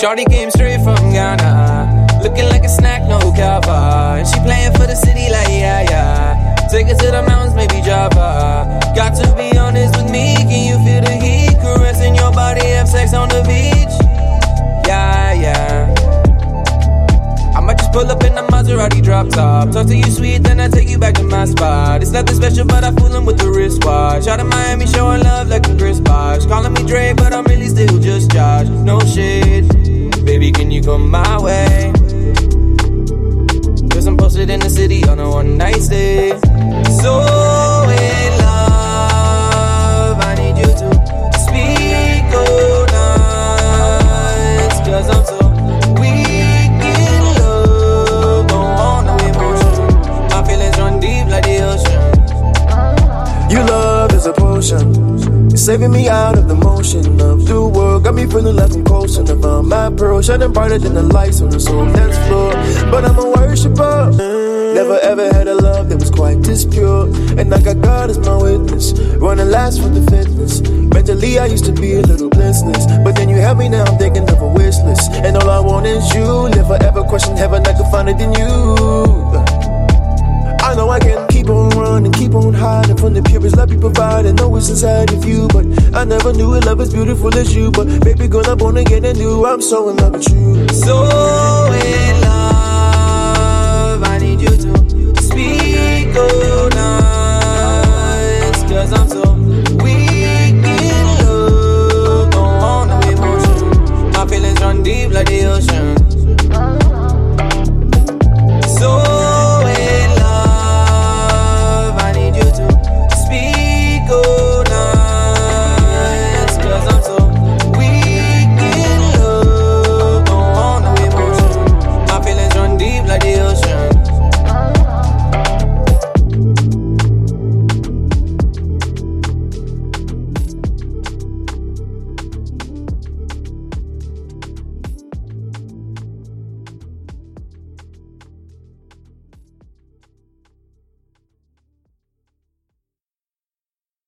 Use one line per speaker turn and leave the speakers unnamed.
Shorty came straight from Ghana. Looking like a snack, no cover. And she playing for the city like, yeah, yeah. Take her to the mountains, maybe Java. Got to be honest with me, can you feel the heat? Caressing your body, have sex on the beach. Yeah, yeah. I might just pull up in the Maserati drop top. Talk to you sweet, then I take you back to my spot. It's nothing special, but I fool him with the wristwatch. Out in Miami, showing love like a Chris Bosh. Calling me Dre, but I'm come my way? Cause I'm posted in the city on a one night stay. So in love, I need you to speak good nights. Cause I'm so weak in love. Don't want no emotion. My feelings run deep like the ocean.
You love is a potion. Saving me out of the motion of the world. Got me feeling like I'm to find my pearl. Shining brighter than the lights on the soul dance floor. But I'm a worshiper. Never ever had a love that was quite this pure. And I got God as my witness. Running last for the fitness. Mentally, I used to be a little listless. But then you help me now, I'm thinking of a wish list. And all I want is you. Never ever question heaven, I can find it in you. On running, keep on hiding from the purest love you provide. I know it's inside of you, but I never knew a love as beautiful as you. But baby girl, I'm born again and new. I'm so in love with you.
So